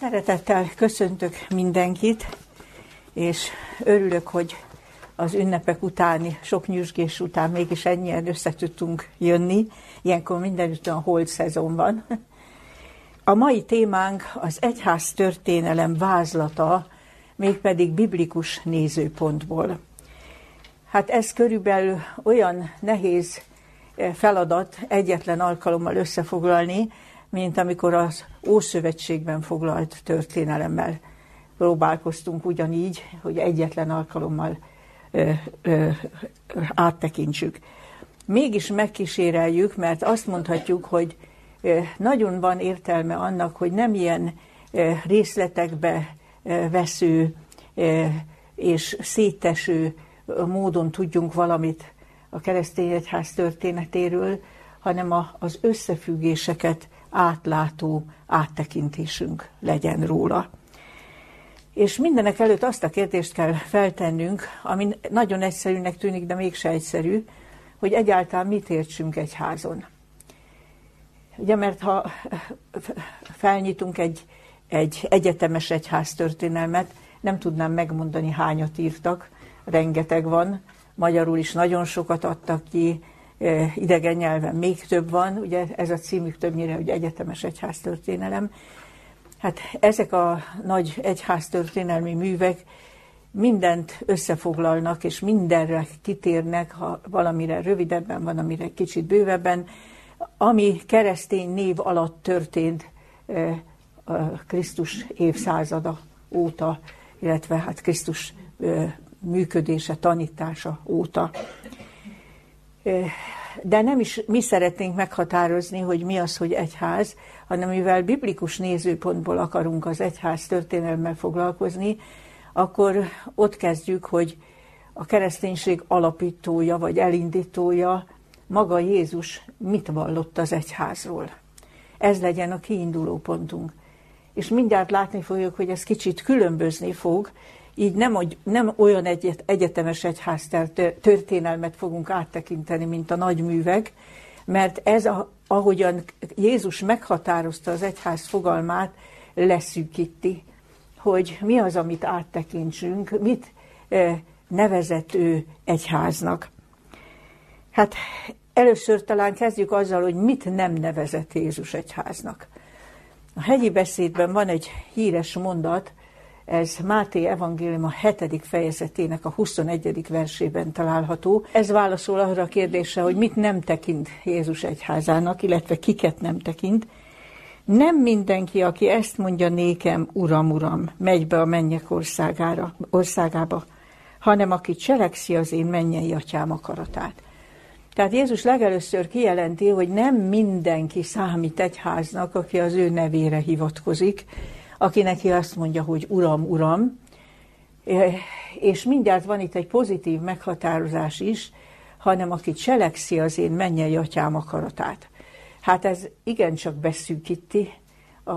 Szeretettel köszöntök mindenkit, és örülök, hogy az ünnepek utáni, sok nyüzsgés után mégis ennyien össze tudtunk jönni. Ilyenkor mindenütt a holt szezon van. A mai témánk az egyház történelem vázlata, mégpedig biblikus nézőpontból. Hát ez körülbelül olyan nehéz eh, feladat egyetlen alkalommal összefoglalni, mint amikor az Ószövetségben foglalt történelemmel próbálkoztunk ugyanígy, hogy egyetlen alkalommal ö, ö, áttekintsük. Mégis megkíséreljük, mert azt mondhatjuk, hogy nagyon van értelme annak, hogy nem ilyen részletekbe vesző és széteső módon tudjunk valamit a keresztény egyház történetéről, hanem az összefüggéseket átlátó áttekintésünk legyen róla. És mindenek előtt azt a kérdést kell feltennünk, ami nagyon egyszerűnek tűnik, de mégse egyszerű, hogy egyáltalán mit értsünk egy házon. Ugye, mert ha felnyitunk egy, egy egyetemes egyház történelmet, nem tudnám megmondani, hányat írtak, rengeteg van, magyarul is nagyon sokat adtak ki, idegen nyelven még több van, ugye ez a címük többnyire, hogy egyetemes egyháztörténelem. Hát ezek a nagy egyháztörténelmi művek mindent összefoglalnak, és mindenre kitérnek, ha valamire rövidebben van, amire kicsit bővebben, ami keresztény név alatt történt a Krisztus évszázada óta, illetve hát Krisztus működése, tanítása óta de nem is mi szeretnénk meghatározni, hogy mi az, hogy egyház, hanem mivel biblikus nézőpontból akarunk az egyház történelmmel foglalkozni, akkor ott kezdjük, hogy a kereszténység alapítója vagy elindítója, maga Jézus mit vallott az egyházról. Ez legyen a kiinduló pontunk. És mindjárt látni fogjuk, hogy ez kicsit különbözni fog, így nem, nem olyan egyet, egyetemes egyház történelmet fogunk áttekinteni, mint a nagy művek, mert ez, a, ahogyan Jézus meghatározta az egyház fogalmát, leszűkíti, hogy mi az, amit áttekintsünk, mit eh, nevezett ő egyháznak. Hát először talán kezdjük azzal, hogy mit nem nevezett Jézus egyháznak. A hegyi beszédben van egy híres mondat, ez Máté evangélium a 7. fejezetének a 21. versében található. Ez válaszol arra a kérdésre, hogy mit nem tekint Jézus egyházának, illetve kiket nem tekint. Nem mindenki, aki ezt mondja nékem, Uram, Uram, megy be a mennyek országára, országába, hanem aki cselekszi az én mennyei atyám akaratát. Tehát Jézus legelőször kijelenti, hogy nem mindenki számít egyháznak, aki az ő nevére hivatkozik, aki neki azt mondja, hogy Uram, Uram, és mindjárt van itt egy pozitív meghatározás is, hanem aki cselekszi az én mennyei atyám akaratát. Hát ez igencsak beszűkíti a,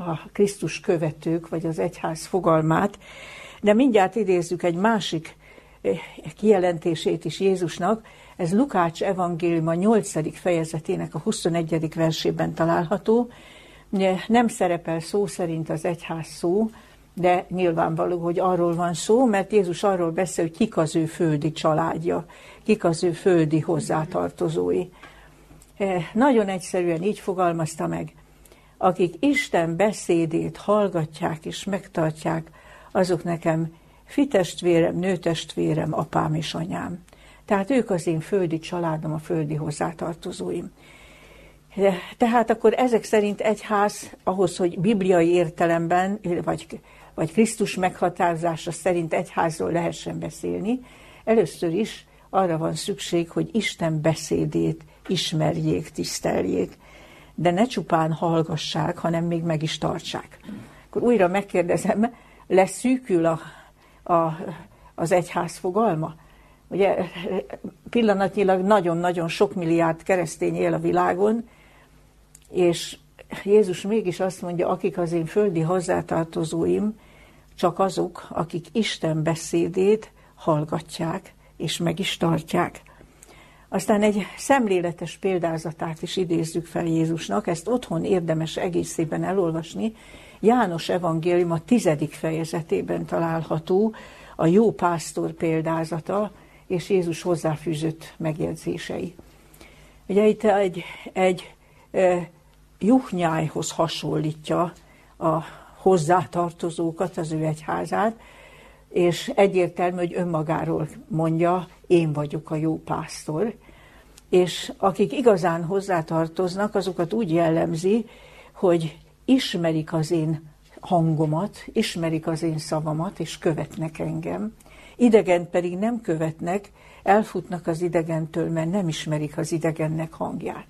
a Krisztus követők, vagy az egyház fogalmát, de mindjárt idézzük egy másik kijelentését is Jézusnak, ez Lukács evangélium a 8. fejezetének a 21. versében található, nem szerepel szó szerint az egyház szó, de nyilvánvaló, hogy arról van szó, mert Jézus arról beszél, hogy kik az ő földi családja, kik az ő földi hozzátartozói. E, nagyon egyszerűen így fogalmazta meg, akik Isten beszédét hallgatják és megtartják, azok nekem fitestvérem, nőtestvérem, apám és anyám. Tehát ők az én földi családom, a földi hozzátartozóim. Tehát akkor ezek szerint egy ház ahhoz, hogy bibliai értelemben, vagy, vagy Krisztus meghatározása szerint egy házról lehessen beszélni, először is arra van szükség, hogy Isten beszédét ismerjék, tiszteljék, de ne csupán hallgassák, hanem még meg is tartsák. Akkor újra megkérdezem, leszűkül a, a, az egyház fogalma? Ugye pillanatnyilag nagyon-nagyon sok milliárd keresztény él a világon, és Jézus mégis azt mondja, akik az én földi hozzátartozóim, csak azok, akik Isten beszédét hallgatják, és meg is tartják. Aztán egy szemléletes példázatát is idézzük fel Jézusnak, ezt otthon érdemes egészében elolvasni, János evangélium a tizedik fejezetében található a jó pásztor példázata és Jézus hozzáfűzött megjegyzései. Ugye itt egy, egy juhnyájhoz hasonlítja a hozzátartozókat, az ő egyházát, és egyértelmű, hogy önmagáról mondja, én vagyok a jó pásztor, és akik igazán hozzátartoznak, azokat úgy jellemzi, hogy ismerik az én hangomat, ismerik az én szavamat, és követnek engem. Idegen pedig nem követnek, elfutnak az idegentől, mert nem ismerik az idegennek hangját.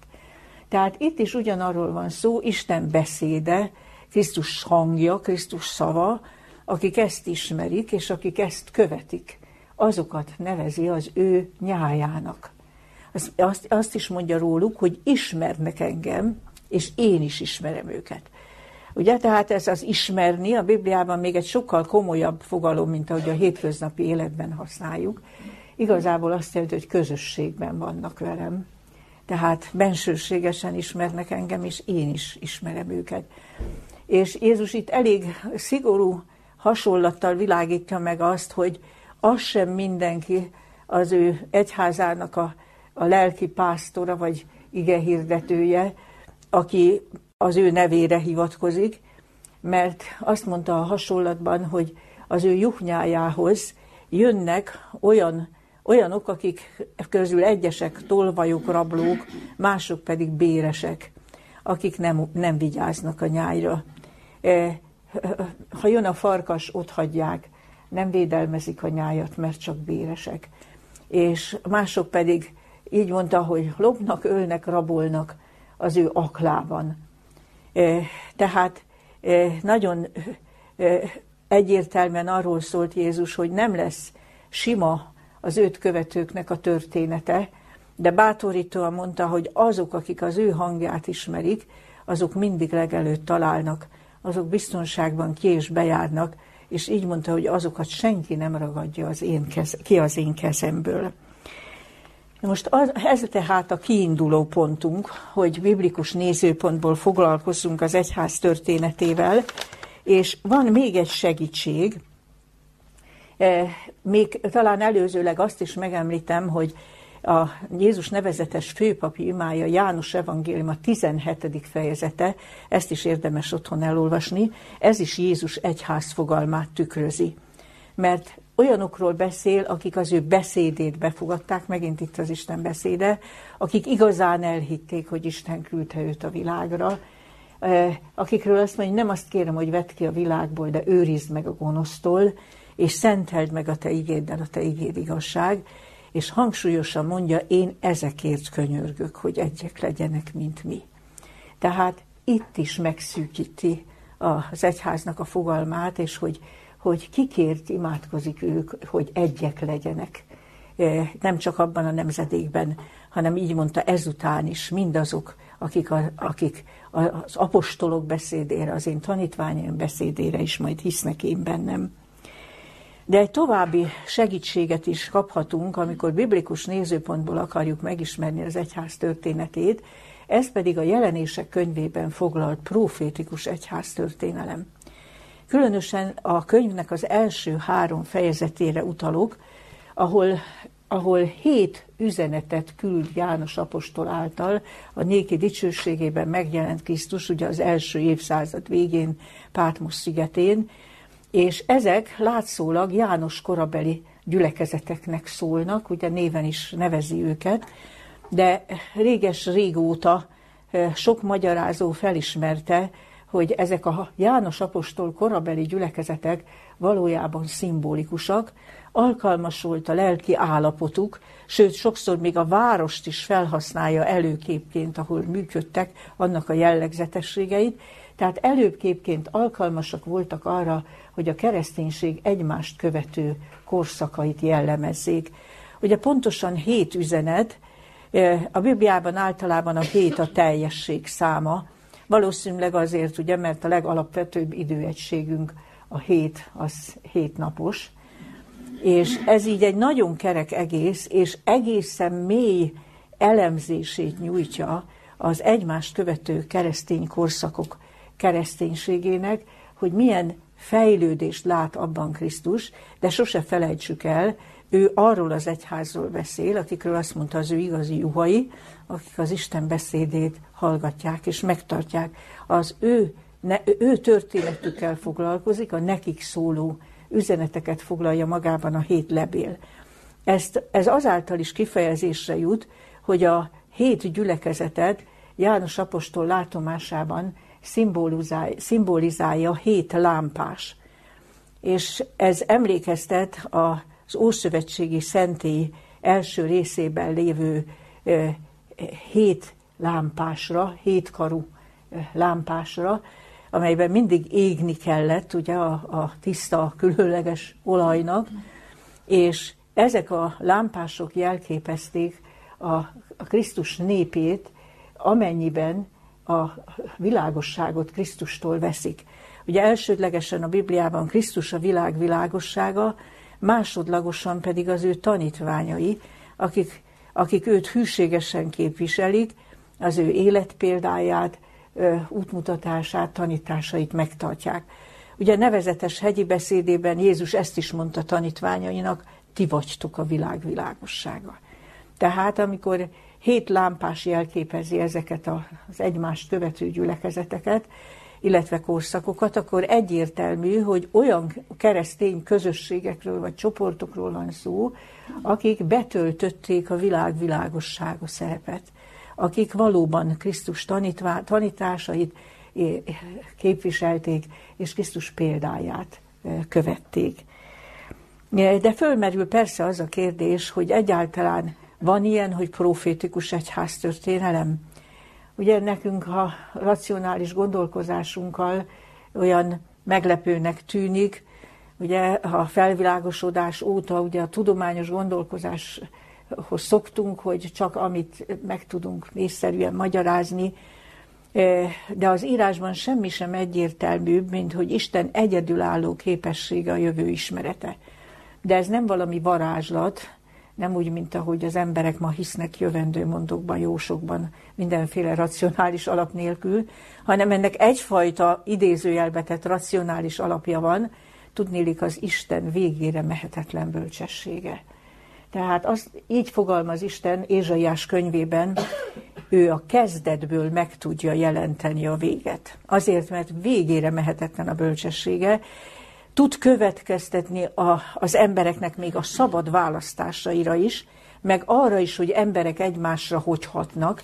Tehát itt is ugyanarról van szó, Isten beszéde, Krisztus hangja, Krisztus szava, akik ezt ismerik, és akik ezt követik, azokat nevezi az ő nyájának. Azt, azt, azt is mondja róluk, hogy ismernek engem, és én is ismerem őket. Ugye, tehát ez az ismerni a Bibliában még egy sokkal komolyabb fogalom, mint ahogy a hétköznapi életben használjuk. Igazából azt jelenti, hogy közösségben vannak velem. Tehát bensőségesen ismernek engem, és én is ismerem őket. És Jézus itt elég szigorú hasonlattal világítja meg azt, hogy az sem mindenki az ő egyházának a, a lelki pásztora, vagy ige hirdetője, aki az ő nevére hivatkozik, mert azt mondta a hasonlatban, hogy az ő juhnyájához jönnek olyan, olyanok, akik közül egyesek tolvajok, rablók, mások pedig béresek, akik nem, nem vigyáznak a nyájra. E, ha jön a farkas, ott hagyják, nem védelmezik a nyájat, mert csak béresek. És mások pedig így mondta, hogy lopnak, ölnek, rabolnak az ő aklában. Tehát nagyon egyértelműen arról szólt Jézus, hogy nem lesz sima az őt követőknek a története, de bátorítóan mondta, hogy azok, akik az ő hangját ismerik, azok mindig legelőtt találnak, azok biztonságban ki és bejárnak, és így mondta, hogy azokat senki nem ragadja az én kez, ki az én kezemből. Most az, ez tehát a kiinduló pontunk, hogy biblikus nézőpontból foglalkozzunk az egyház történetével, és van még egy segítség, még talán előzőleg azt is megemlítem, hogy a Jézus nevezetes főpapi imája János evangélium a 17. fejezete, ezt is érdemes otthon elolvasni, ez is Jézus egyház fogalmát tükrözi. Mert olyanokról beszél, akik az ő beszédét befogadták, megint itt az Isten beszéde, akik igazán elhitték, hogy Isten küldte őt a világra, eh, akikről azt mondja, hogy nem azt kérem, hogy vedd ki a világból, de őrizd meg a gonosztól, és szenteld meg a te igéddel, a te igéd igazság, és hangsúlyosan mondja, én ezekért könyörgök, hogy egyek legyenek, mint mi. Tehát itt is megszűkíti az egyháznak a fogalmát, és hogy hogy kikért imádkozik ők, hogy egyek legyenek. E, nem csak abban a nemzedékben, hanem így mondta ezután is mindazok, akik, a, akik az apostolok beszédére, az én tanítványaim beszédére is majd hisznek én bennem. De egy további segítséget is kaphatunk, amikor biblikus nézőpontból akarjuk megismerni az egyház történetét, ez pedig a jelenések könyvében foglalt profétikus egyház történelem. Különösen a könyvnek az első három fejezetére utalok, ahol, ahol hét üzenetet küld János apostol által a néki dicsőségében megjelent Krisztus, ugye az első évszázad végén Pátmos szigetén, és ezek látszólag János korabeli gyülekezeteknek szólnak, ugye néven is nevezi őket, de réges-régóta eh, sok magyarázó felismerte, hogy ezek a János apostol korabeli gyülekezetek valójában szimbolikusak, alkalmas volt a lelki állapotuk, sőt, sokszor még a várost is felhasználja előképként, ahol működtek, annak a jellegzetességeit, tehát előképként alkalmasak voltak arra, hogy a kereszténység egymást követő korszakait jellemezzék. Ugye pontosan hét üzenet, eh, a Bibliában általában a hét a teljesség száma, Valószínűleg azért, ugye, mert a legalapvetőbb időegységünk a hét, az hét napos, és ez így egy nagyon kerek egész, és egészen mély elemzését nyújtja az egymást követő keresztény korszakok kereszténységének, hogy milyen fejlődést lát abban Krisztus, de sose felejtsük el, ő arról az egyházról beszél, akikről azt mondta az ő igazi juhai, akik az Isten beszédét hallgatják és megtartják. Az ő, ne, ő történetükkel foglalkozik, a nekik szóló üzeneteket foglalja magában a hét lebél. Ezt, ez azáltal is kifejezésre jut, hogy a hét gyülekezetet János apostol látomásában szimbolizálja hét lámpás. És ez emlékeztet az Ószövetségi Szentély első részében lévő hét lámpásra, hétkarú lámpásra, amelyben mindig égni kellett ugye a, a tiszta, különleges olajnak, és ezek a lámpások jelképezték a, a Krisztus népét, amennyiben a világosságot Krisztustól veszik. Ugye elsődlegesen a Bibliában Krisztus a világ világossága, másodlagosan pedig az ő tanítványai, akik, akik őt hűségesen képviselik, az ő életpéldáját, útmutatását, tanításait megtartják. Ugye nevezetes hegyi beszédében Jézus ezt is mondta tanítványainak, ti vagytok a világ világossága. Tehát amikor hét lámpás jelképezi ezeket az egymást követő gyülekezeteket, illetve korszakokat, akkor egyértelmű, hogy olyan keresztény közösségekről vagy csoportokról van szó, akik betöltötték a világ világossága szerepet, akik valóban Krisztus tanítvá, tanításait képviselték, és Krisztus példáját követték. De fölmerül persze az a kérdés, hogy egyáltalán van ilyen, hogy profétikus egyháztörténelem? Ugye nekünk, ha racionális gondolkozásunkkal olyan meglepőnek tűnik, ugye a felvilágosodás óta ugye a tudományos gondolkozáshoz szoktunk, hogy csak amit meg tudunk észszerűen magyarázni, de az írásban semmi sem egyértelműbb, mint hogy Isten egyedülálló képessége a jövő ismerete. De ez nem valami varázslat, nem úgy, mint ahogy az emberek ma hisznek jövendő mondokban, jósokban, mindenféle racionális alap nélkül, hanem ennek egyfajta idézőjelbetett racionális alapja van, tudnélik az Isten végére mehetetlen bölcsessége. Tehát azt így fogalmaz Isten Ézsaiás könyvében, ő a kezdetből meg tudja jelenteni a véget. Azért, mert végére mehetetlen a bölcsessége, tud következtetni a, az embereknek még a szabad választásaira is, meg arra is, hogy emberek egymásra hogy hatnak,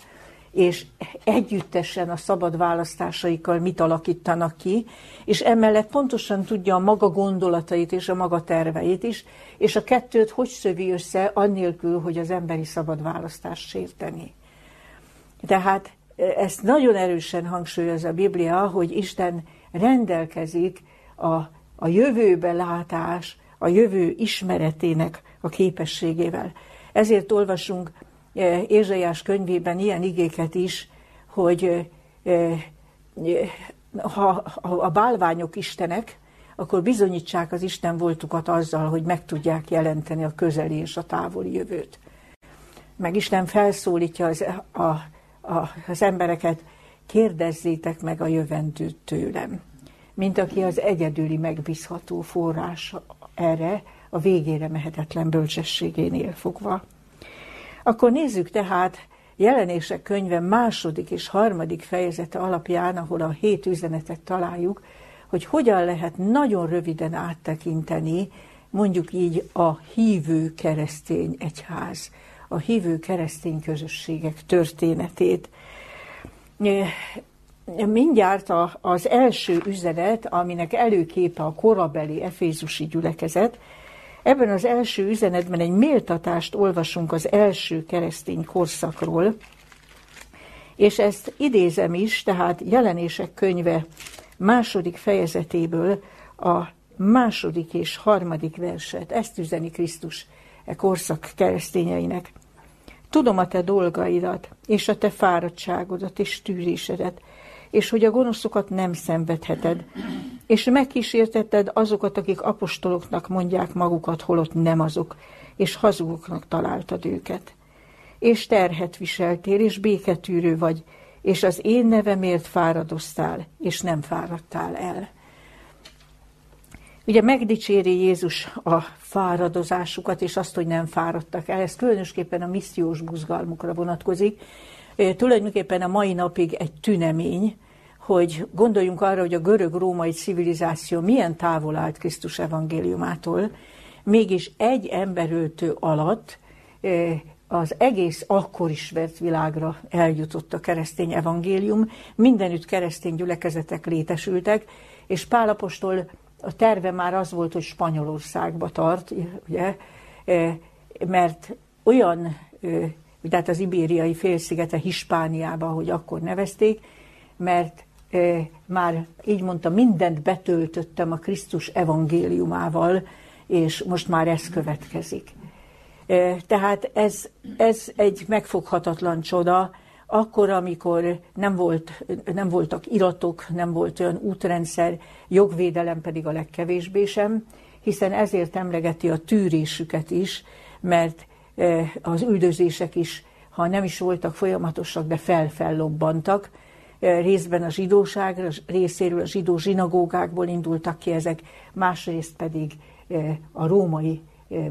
és együttesen a szabad választásaikkal mit alakítanak ki, és emellett pontosan tudja a maga gondolatait és a maga terveit is, és a kettőt hogy szövi össze, annélkül, hogy az emberi szabad választást sérteni. Tehát ezt nagyon erősen hangsúlyozza a Biblia, hogy Isten rendelkezik a a jövőbe látás, a jövő ismeretének a képességével. Ezért olvasunk e, Ézsaiás könyvében ilyen igéket is, hogy e, e, ha a bálványok istenek, akkor bizonyítsák az Isten voltukat azzal, hogy meg tudják jelenteni a közeli és a távoli jövőt. Meg Isten felszólítja az, a, a, az embereket, kérdezzétek meg a jövendőt tőlem mint aki az egyedüli megbízható forrás erre a végére mehetetlen bölcsességénél fogva. Akkor nézzük tehát jelenések könyve második és harmadik fejezete alapján, ahol a hét üzenetet találjuk, hogy hogyan lehet nagyon röviden áttekinteni mondjuk így a hívő keresztény egyház, a hívő keresztény közösségek történetét mindjárt az első üzenet, aminek előképe a korabeli efézusi gyülekezet, ebben az első üzenetben egy méltatást olvasunk az első keresztény korszakról, és ezt idézem is, tehát jelenések könyve második fejezetéből a második és harmadik verset. Ezt üzeni Krisztus e korszak keresztényeinek. Tudom a te dolgaidat, és a te fáradtságodat és tűrésedet, és hogy a gonoszokat nem szenvedheted, és megkísértetted azokat, akik apostoloknak mondják magukat, holott nem azok, és hazugoknak találtad őket. És terhet viseltél, és béketűrő vagy, és az én nevemért fáradoztál, és nem fáradtál el. Ugye megdicséri Jézus a fáradozásukat, és azt, hogy nem fáradtak el. Ez különösképpen a missziós buzgalmukra vonatkozik. Tulajdonképpen a mai napig egy tünemény, hogy gondoljunk arra, hogy a görög-római civilizáció milyen távol állt Krisztus evangéliumától, mégis egy emberöltő alatt az egész akkor is vett világra eljutott a keresztény evangélium, mindenütt keresztény gyülekezetek létesültek, és Pálapostól a terve már az volt, hogy Spanyolországba tart, ugye, mert olyan, tehát az ibériai félszigete Hispániába, hogy akkor nevezték, mert már így mondta, mindent betöltöttem a Krisztus evangéliumával, és most már ez következik. Tehát ez, ez egy megfoghatatlan csoda, akkor, amikor nem, volt, nem voltak iratok, nem volt olyan útrendszer, jogvédelem pedig a legkevésbé sem, hiszen ezért emlegeti a tűrésüket is, mert az üldözések is, ha nem is voltak folyamatosak, de felfellobbantak, részben a zsidóság részéről, a zsidó zsinagógákból indultak ki ezek, másrészt pedig a római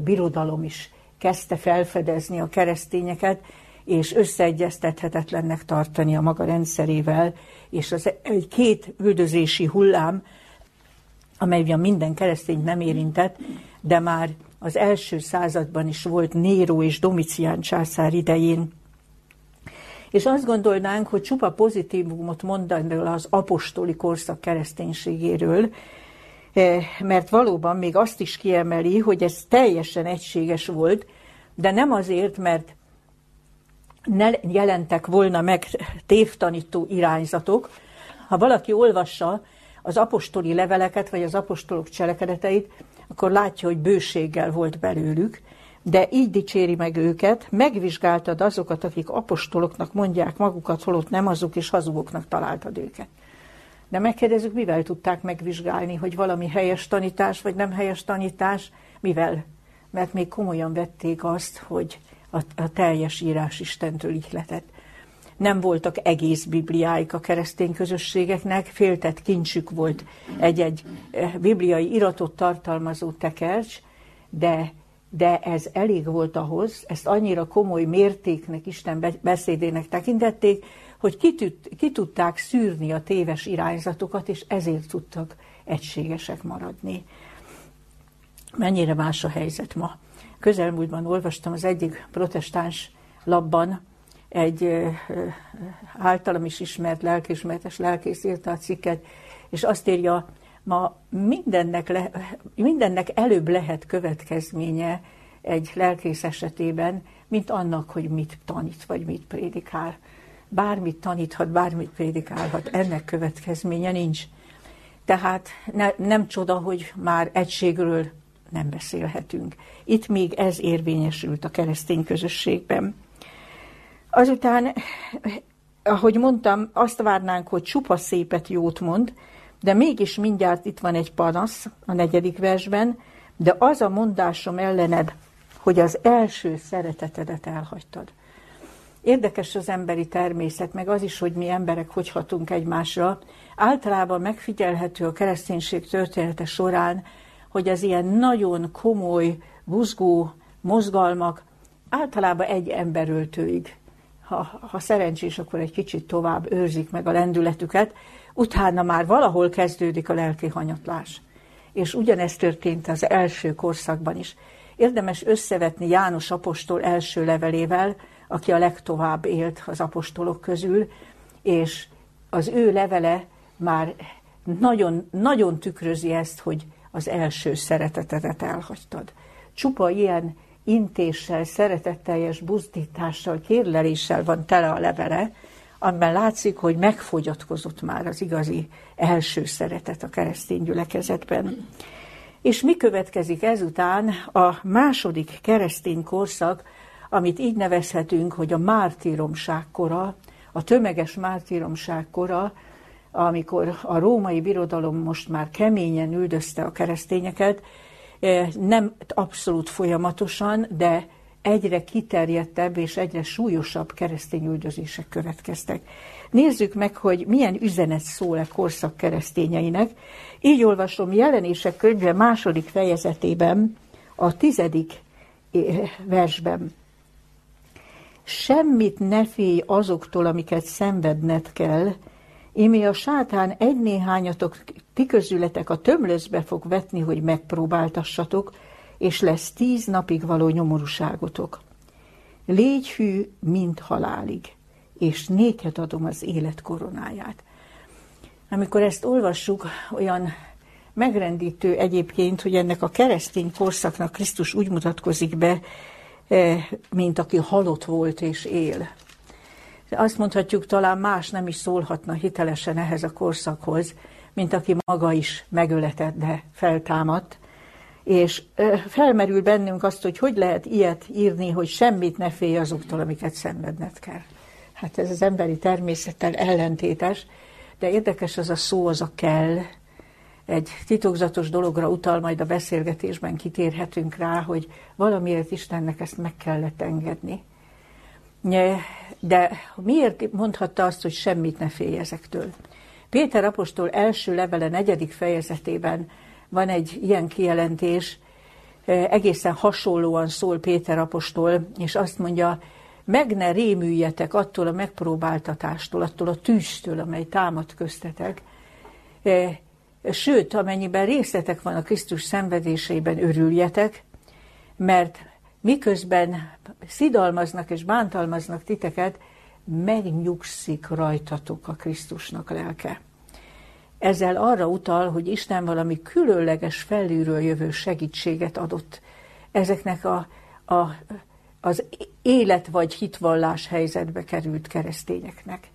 birodalom is kezdte felfedezni a keresztényeket, és összeegyeztethetetlennek tartani a maga rendszerével, és az egy két üldözési hullám, amely minden keresztényt nem érintett, de már az első században is volt Néró és Domicián császár idején. És azt gondolnánk, hogy csupa pozitívumot mondani az apostoli korszak kereszténységéről, eh, mert valóban még azt is kiemeli, hogy ez teljesen egységes volt, de nem azért, mert ne jelentek volna meg tévtanító irányzatok. Ha valaki olvassa az apostoli leveleket, vagy az apostolok cselekedeteit, akkor látja, hogy bőséggel volt belőlük, de így dicséri meg őket, megvizsgáltad azokat, akik apostoloknak mondják magukat, holott nem azok, és hazugoknak találtad őket. De megkérdezzük, mivel tudták megvizsgálni, hogy valami helyes tanítás, vagy nem helyes tanítás, mivel? Mert még komolyan vették azt, hogy a, a teljes írás Istentől ihletett. Nem voltak egész bibliáik a keresztény közösségeknek, féltett kincsük volt egy-egy eh, bibliai iratot tartalmazó tekercs, de, de ez elég volt ahhoz, ezt annyira komoly mértéknek, Isten beszédének tekintették, hogy ki, ki tudták szűrni a téves irányzatokat, és ezért tudtak egységesek maradni. Mennyire más a helyzet ma? közelmúltban olvastam az egyik protestáns labban, egy általam is ismert lelkismertes lelkész írta a cikket, és azt írja, ma mindennek, le, mindennek előbb lehet következménye egy lelkész esetében, mint annak, hogy mit tanít, vagy mit prédikál. Bármit taníthat, bármit prédikálhat, ennek következménye nincs. Tehát ne, nem csoda, hogy már egységről nem beszélhetünk. Itt még ez érvényesült a keresztény közösségben. Azután, ahogy mondtam, azt várnánk, hogy csupa szépet jót mond, de mégis mindjárt itt van egy panasz a negyedik versben, de az a mondásom ellened, hogy az első szeretetedet elhagytad. Érdekes az emberi természet, meg az is, hogy mi emberek hogy hatunk egymásra. Általában megfigyelhető a kereszténység története során, hogy az ilyen nagyon komoly, buzgó mozgalmak általában egy emberöltőig, ha, ha szerencsés, akkor egy kicsit tovább őrzik meg a lendületüket, utána már valahol kezdődik a lelki hanyatlás. És ugyanezt történt az első korszakban is. Érdemes összevetni János apostol első levelével, aki a legtovább élt az apostolok közül, és az ő levele már nagyon, nagyon tükrözi ezt, hogy az első szeretetedet elhagytad. Csupa ilyen intéssel, szeretetteljes buzdítással, kérleléssel van tele a levele, amiben látszik, hogy megfogyatkozott már az igazi első szeretet a keresztény gyülekezetben. És mi következik ezután? A második keresztény korszak, amit így nevezhetünk, hogy a mártíromság kora, a tömeges mártíromság kora, amikor a római birodalom most már keményen üldözte a keresztényeket, nem abszolút folyamatosan, de egyre kiterjedtebb és egyre súlyosabb keresztény üldözések következtek. Nézzük meg, hogy milyen üzenet szól a korszak keresztényeinek. Így olvasom jelenések könyve második fejezetében, a tizedik eh, versben. Semmit ne félj azoktól, amiket szenvedned kell, Émi a sátán egy néhányatok ti közületek a tömlözbe fog vetni, hogy megpróbáltassatok, és lesz tíz napig való nyomorúságotok. Légy hű, mint halálig, és néked adom az élet koronáját. Amikor ezt olvassuk, olyan megrendítő egyébként, hogy ennek a keresztény korszaknak Krisztus úgy mutatkozik be, eh, mint aki halott volt és él. Azt mondhatjuk, talán más nem is szólhatna hitelesen ehhez a korszakhoz, mint aki maga is megöletett, de feltámadt. És felmerül bennünk azt, hogy hogy lehet ilyet írni, hogy semmit ne félj azoktól, amiket szenvedned kell. Hát ez az emberi természettel ellentétes, de érdekes az a szó, az a kell. Egy titokzatos dologra utal, majd a beszélgetésben kitérhetünk rá, hogy valamiért Istennek ezt meg kellett engedni. De miért mondhatta azt, hogy semmit ne félj ezektől? Péter apostol első levele negyedik fejezetében van egy ilyen kijelentés, egészen hasonlóan szól Péter apostol, és azt mondja, meg ne rémüljetek attól a megpróbáltatástól, attól a tűztől, amely támad köztetek, sőt, amennyiben részletek van a Krisztus szenvedéseiben, örüljetek, mert miközben szidalmaznak és bántalmaznak titeket, megnyugszik rajtatok a Krisztusnak lelke. Ezzel arra utal, hogy Isten valami különleges felülről jövő segítséget adott ezeknek a, a, az élet vagy hitvallás helyzetbe került keresztényeknek.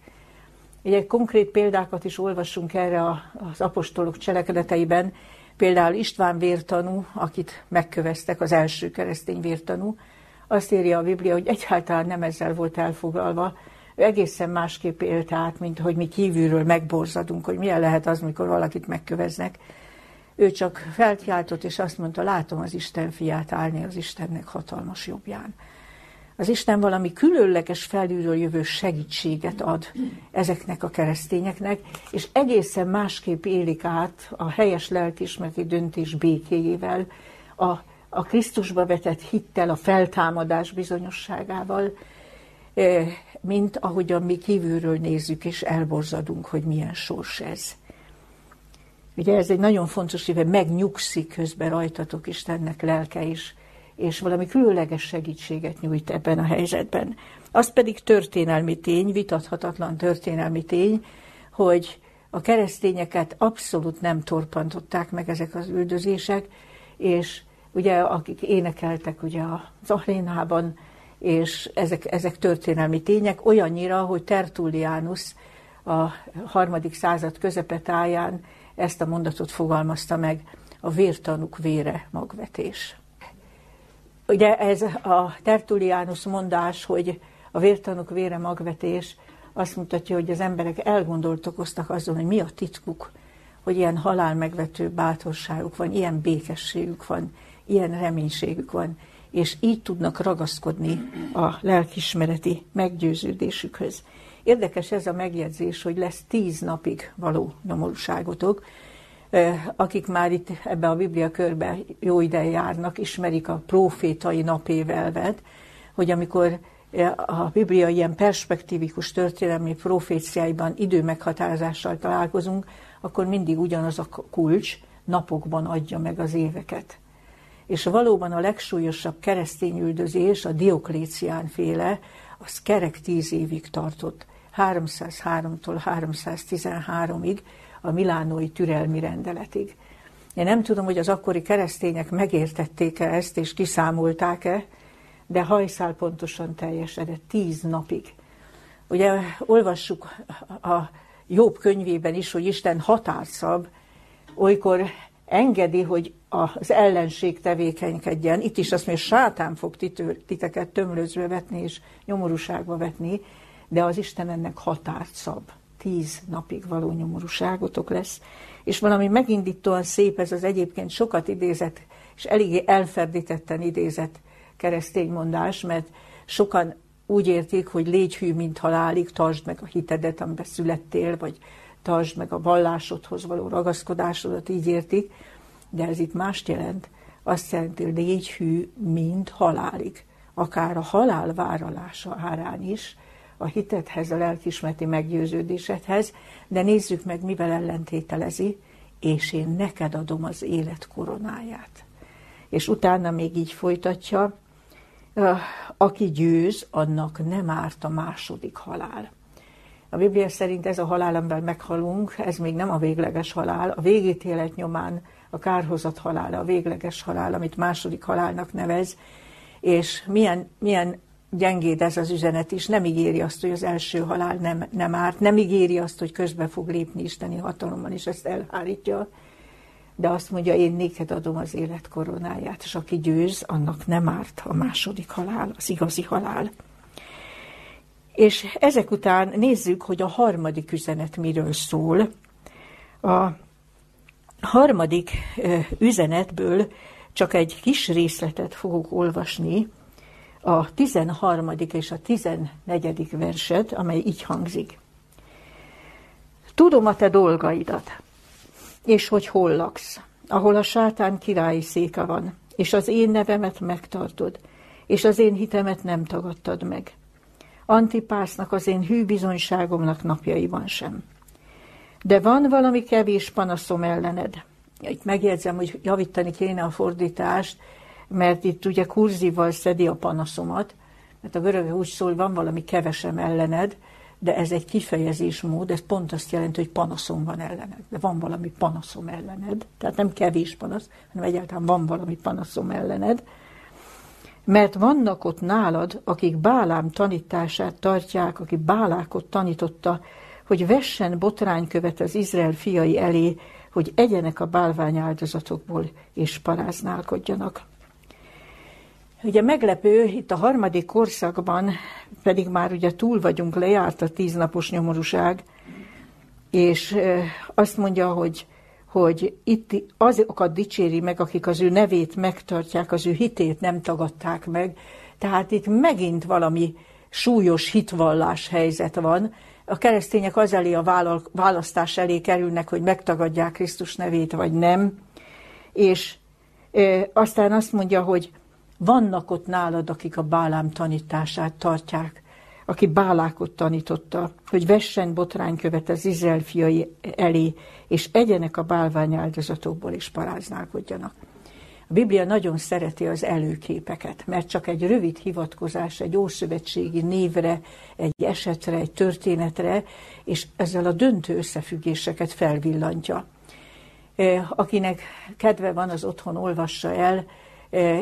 Egy konkrét példákat is olvassunk erre az apostolok cselekedeteiben, Például István vértanú, akit megköveztek, az első keresztény vértanú, azt írja a Biblia, hogy egyáltalán nem ezzel volt elfoglalva, ő egészen másképp élt át, mint hogy mi kívülről megborzadunk, hogy milyen lehet az, mikor valakit megköveznek. Ő csak felkiáltott, és azt mondta, látom az Isten fiát állni az Istennek hatalmas jobbján az Isten valami különleges felülről jövő segítséget ad ezeknek a keresztényeknek, és egészen másképp élik át a helyes lelkismereti döntés békéjével, a, a Krisztusba vetett hittel, a feltámadás bizonyosságával, eh, mint ahogyan mi kívülről nézzük és elborzadunk, hogy milyen sors ez. Ugye ez egy nagyon fontos, hogy megnyugszik közben rajtatok Istennek lelke is, és valami különleges segítséget nyújt ebben a helyzetben. Az pedig történelmi tény, vitathatatlan történelmi tény, hogy a keresztényeket abszolút nem torpantották meg ezek az üldözések, és ugye akik énekeltek ugye az arénában, és ezek, ezek történelmi tények, olyannyira, hogy Tertullianus a harmadik század közepetáján ezt a mondatot fogalmazta meg, a vértanuk vére magvetés. Ugye ez a Tertullianus mondás, hogy a vértanok vére magvetés azt mutatja, hogy az emberek elgondoltokoztak azon, hogy mi a titkuk, hogy ilyen halál megvető bátorságuk van, ilyen békességük van, ilyen reménységük van, és így tudnak ragaszkodni a lelkismereti meggyőződésükhöz. Érdekes ez a megjegyzés, hogy lesz tíz napig való nyomorúságotok, akik már itt ebbe a Biblia körbe jó ideje járnak, ismerik a profétai napévelvet, hogy amikor a Biblia ilyen perspektívikus történelmi proféciáiban időmeghatározással találkozunk, akkor mindig ugyanaz a kulcs, napokban adja meg az éveket. És valóban a legsúlyosabb keresztény üldözés, a Dioklécián féle, az kerek tíz évig tartott. 303-tól 313-ig, a milánói türelmi rendeletig. Én nem tudom, hogy az akkori keresztények megértették-e ezt, és kiszámolták-e, de hajszál pontosan teljesedett tíz napig. Ugye olvassuk a Jobb könyvében is, hogy Isten határszab, olykor engedi, hogy az ellenség tevékenykedjen. Itt is azt mondja, sátán fog titeket tömlözve vetni és nyomorúságba vetni, de az Isten ennek határt szab tíz napig való nyomorúságotok lesz. És valami megindítóan szép ez az egyébként sokat idézett, és eléggé elferdítetten idézett keresztény mondás, mert sokan úgy értik, hogy légy hű, mint halálig, tartsd meg a hitedet, amiben születtél, vagy tartsd meg a vallásodhoz való ragaszkodásodat, így értik, de ez itt mást jelent. Azt jelenti, hogy légy hű, mint halálig. Akár a halál váralása árán is, a hitethez, a lelkismereti meggyőződésedhez, de nézzük meg, mivel ellentételezi, és én neked adom az élet koronáját. És utána még így folytatja, aki győz, annak nem árt a második halál. A Biblia szerint ez a halál, amivel meghalunk, ez még nem a végleges halál. A végítélet nyomán a kárhozat halála, a végleges halál, amit második halálnak nevez, és milyen, milyen gyengéd ez az üzenet is, nem ígéri azt, hogy az első halál nem, nem árt, nem ígéri azt, hogy közbe fog lépni isteni hatalommal, és ezt elhárítja, de azt mondja, én néked adom az élet koronáját, és aki győz, annak nem árt a második halál, az igazi halál. És ezek után nézzük, hogy a harmadik üzenet miről szól. A harmadik üzenetből csak egy kis részletet fogok olvasni, a 13. és a 14. verset, amely így hangzik. Tudom a te dolgaidat, és hogy hol laksz, ahol a sátán királyi széke van, és az én nevemet megtartod, és az én hitemet nem tagadtad meg. Antipásznak az én hű bizonyságomnak napjaiban sem. De van valami kevés panaszom ellened. Itt megjegyzem, hogy javítani kéne a fordítást, mert itt ugye kurzívval szedi a panaszomat, mert a görög úgy szól, van valami kevesem ellened, de ez egy kifejezésmód, ez pont azt jelenti, hogy panaszom van ellened, de van valami panaszom ellened, tehát nem kevés panasz, hanem egyáltalán van valami panaszom ellened, mert vannak ott nálad, akik Bálám tanítását tartják, aki Bálákot tanította, hogy vessen botránykövet az Izrael fiai elé, hogy egyenek a bálvány áldozatokból és paráználkodjanak. Ugye meglepő, itt a harmadik korszakban pedig már ugye túl vagyunk, lejárt a tíznapos nyomorúság, és azt mondja, hogy, hogy itt azokat dicséri meg, akik az ő nevét megtartják, az ő hitét nem tagadták meg. Tehát itt megint valami súlyos hitvallás helyzet van. A keresztények az elé a választás elé kerülnek, hogy megtagadják Krisztus nevét, vagy nem. És aztán azt mondja, hogy vannak ott nálad, akik a bálám tanítását tartják, aki bálákot tanította, hogy vessen botránykövet az Izrael fiai elé, és egyenek a bálvány áldozatokból, és paráználkodjanak. A Biblia nagyon szereti az előképeket, mert csak egy rövid hivatkozás egy ószövetségi névre, egy esetre, egy történetre, és ezzel a döntő összefüggéseket felvillantja. E, akinek kedve van, az otthon olvassa el,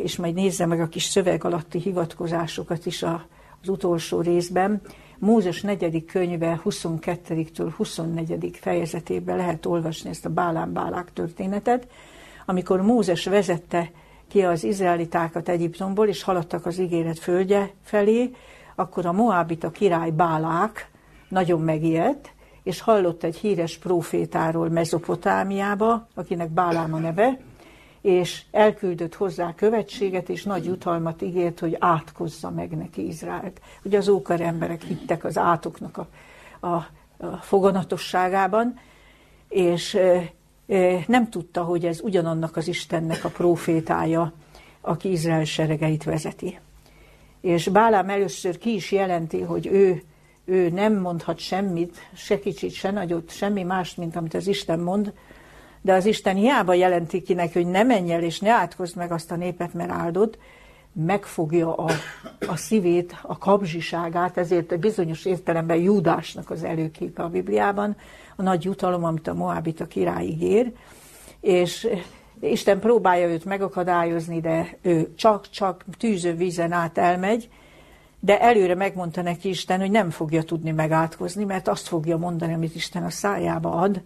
és majd nézze meg a kis szöveg alatti hivatkozásokat is az utolsó részben. Mózes 4. könyve 22-től 24. fejezetében lehet olvasni ezt a Bálán Bálák történetet, amikor Mózes vezette ki az izraelitákat Egyiptomból, és haladtak az ígéret földje felé, akkor a Moábita király Bálák nagyon megijedt, és hallott egy híres profétáról Mezopotámiába, akinek Bálám a neve, és elküldött hozzá követséget, és nagy jutalmat ígért, hogy átkozza meg neki Izraelt. Ugye az ókor emberek hittek az átoknak a, a, a foganatosságában, és e, e, nem tudta, hogy ez ugyanannak az Istennek a profétája, aki Izrael seregeit vezeti. És Bálám először ki is jelenti, hogy ő, ő nem mondhat semmit, se kicsit, se nagyot, semmi mást, mint amit az Isten mond, de az Isten hiába jelenti ki neki, hogy ne menj el és ne átkozd meg azt a népet, mert áldod, megfogja a, a szívét, a kapzsiságát, ezért bizonyos értelemben Júdásnak az előképe a Bibliában, a nagy jutalom, amit a Moabita király ígér, és Isten próbálja őt megakadályozni, de ő csak-csak tűző vízen át elmegy, de előre megmondta neki Isten, hogy nem fogja tudni megátkozni, mert azt fogja mondani, amit Isten a szájába ad,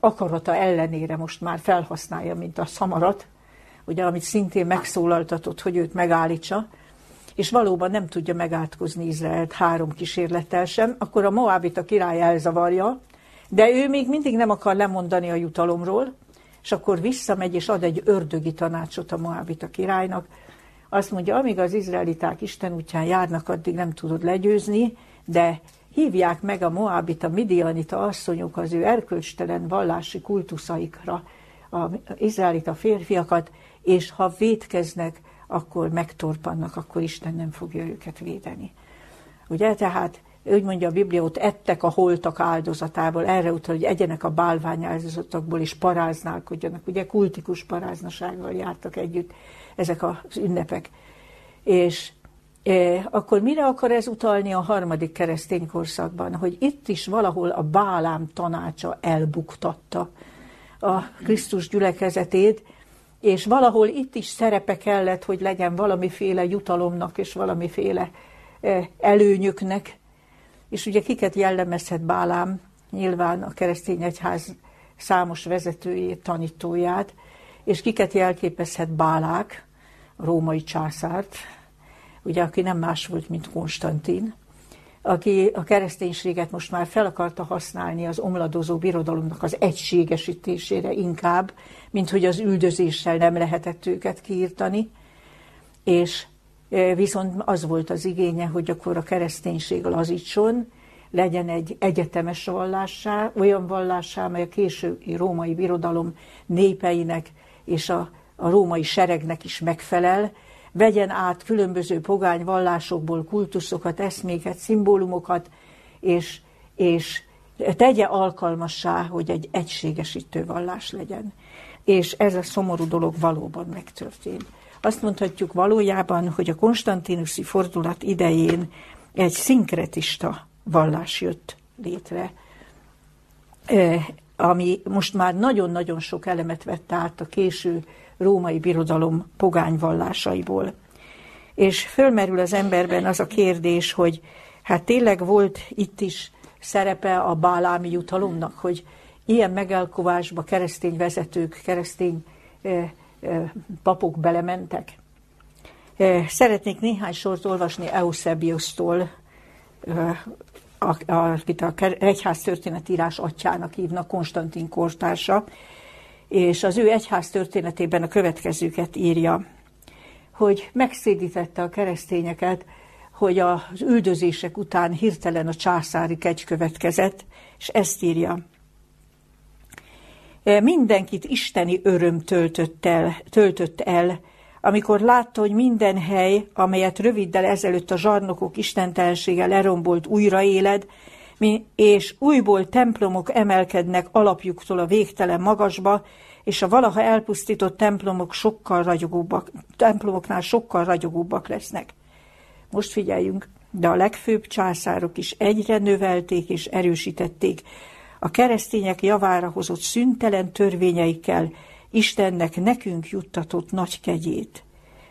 akarata ellenére most már felhasználja, mint a szamarat, ugye, amit szintén megszólaltatott, hogy őt megállítsa, és valóban nem tudja megátkozni Izraelt három kísérlettel sem, akkor a Moabita király elzavarja, de ő még mindig nem akar lemondani a jutalomról, és akkor visszamegy és ad egy ördögi tanácsot a Moabita királynak, azt mondja, amíg az izraeliták Isten útján járnak, addig nem tudod legyőzni, de hívják meg a Moabita, Midianita asszonyok az ő erkölcstelen vallási kultuszaikra az izraelita férfiakat, és ha védkeznek, akkor megtorpannak, akkor Isten nem fogja őket védeni. Ugye, tehát úgy mondja a Biblia, ott ettek a holtak áldozatából, erre utal, hogy egyenek a bálvány áldozatokból, és paráználkodjanak. Ugye kultikus paráznasággal jártak együtt ezek az ünnepek. És akkor mire akar ez utalni a harmadik keresztény korszakban? Hogy itt is valahol a Bálám tanácsa elbuktatta a Krisztus gyülekezetét, és valahol itt is szerepe kellett, hogy legyen valamiféle jutalomnak és valamiféle előnyöknek. És ugye kiket jellemezhet Bálám? Nyilván a keresztény egyház számos vezetőjét, tanítóját, és kiket jelképezhet Bálák, a római császárt, ugye, aki nem más volt, mint Konstantin, aki a kereszténységet most már fel akarta használni az omladozó birodalomnak az egységesítésére inkább, mint hogy az üldözéssel nem lehetett őket kiírtani, és e, viszont az volt az igénye, hogy akkor a kereszténység lazítson, legyen egy egyetemes vallássá, olyan vallássá, mely a késői római birodalom népeinek és a, a római seregnek is megfelel, vegyen át különböző pogány vallásokból kultuszokat, eszméket, szimbólumokat, és, és tegye alkalmassá, hogy egy egységesítő vallás legyen. És ez a szomorú dolog valóban megtörtént. Azt mondhatjuk valójában, hogy a konstantinuszi fordulat idején egy szinkretista vallás jött létre, ami most már nagyon-nagyon sok elemet vett át a késő római birodalom pogány vallásaiból. És fölmerül az emberben az a kérdés, hogy hát tényleg volt itt is szerepe a bálámi jutalomnak, hogy ilyen megelkovásba keresztény vezetők, keresztény eh, eh, papok belementek. Eh, szeretnék néhány sort olvasni Eusebiusztól, akit a egyház történetírás atyának hívnak, Konstantin kortársa, és az ő egyház történetében a következőket írja, hogy megszédítette a keresztényeket, hogy az üldözések után hirtelen a császári kegy következett, és ezt írja. Mindenkit isteni öröm töltött el, töltött el amikor látta, hogy minden hely, amelyet röviddel ezelőtt a zsarnokok istentelensége lerombolt, újra éled, és újból templomok emelkednek alapjuktól a végtelen magasba, és a valaha elpusztított templomok sokkal ragyogóbbak, templomoknál sokkal ragyogóbbak lesznek. Most figyeljünk, de a legfőbb császárok is egyre növelték és erősítették a keresztények javára hozott szüntelen törvényeikkel Istennek nekünk juttatott nagy kegyét.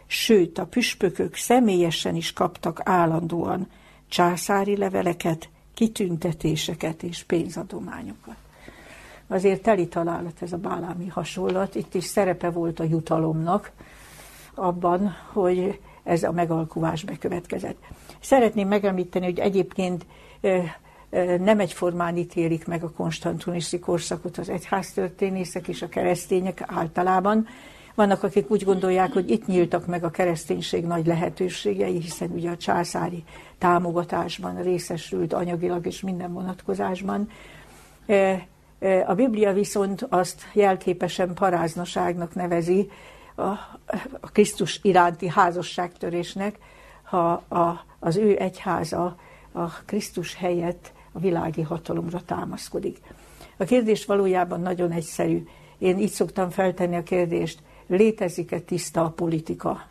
Sőt, a püspökök személyesen is kaptak állandóan császári leveleket, kitüntetéseket és pénzadományokat. Azért teli találat ez a bálámi hasonlat. Itt is szerepe volt a jutalomnak abban, hogy ez a megalkuvás bekövetkezett. Szeretném megemlíteni, hogy egyébként nem egyformán ítélik meg a konstantiniszi korszakot az egyháztörténészek és a keresztények általában. Vannak, akik úgy gondolják, hogy itt nyíltak meg a kereszténység nagy lehetőségei, hiszen ugye a császári támogatásban részesült anyagilag és minden vonatkozásban. A Biblia viszont azt jelképesen paráznaságnak nevezi, a, Krisztus iránti házasságtörésnek, ha az ő egyháza a Krisztus helyett a világi hatalomra támaszkodik. A kérdés valójában nagyon egyszerű. Én így szoktam feltenni a kérdést, létezik-e tiszta a politika?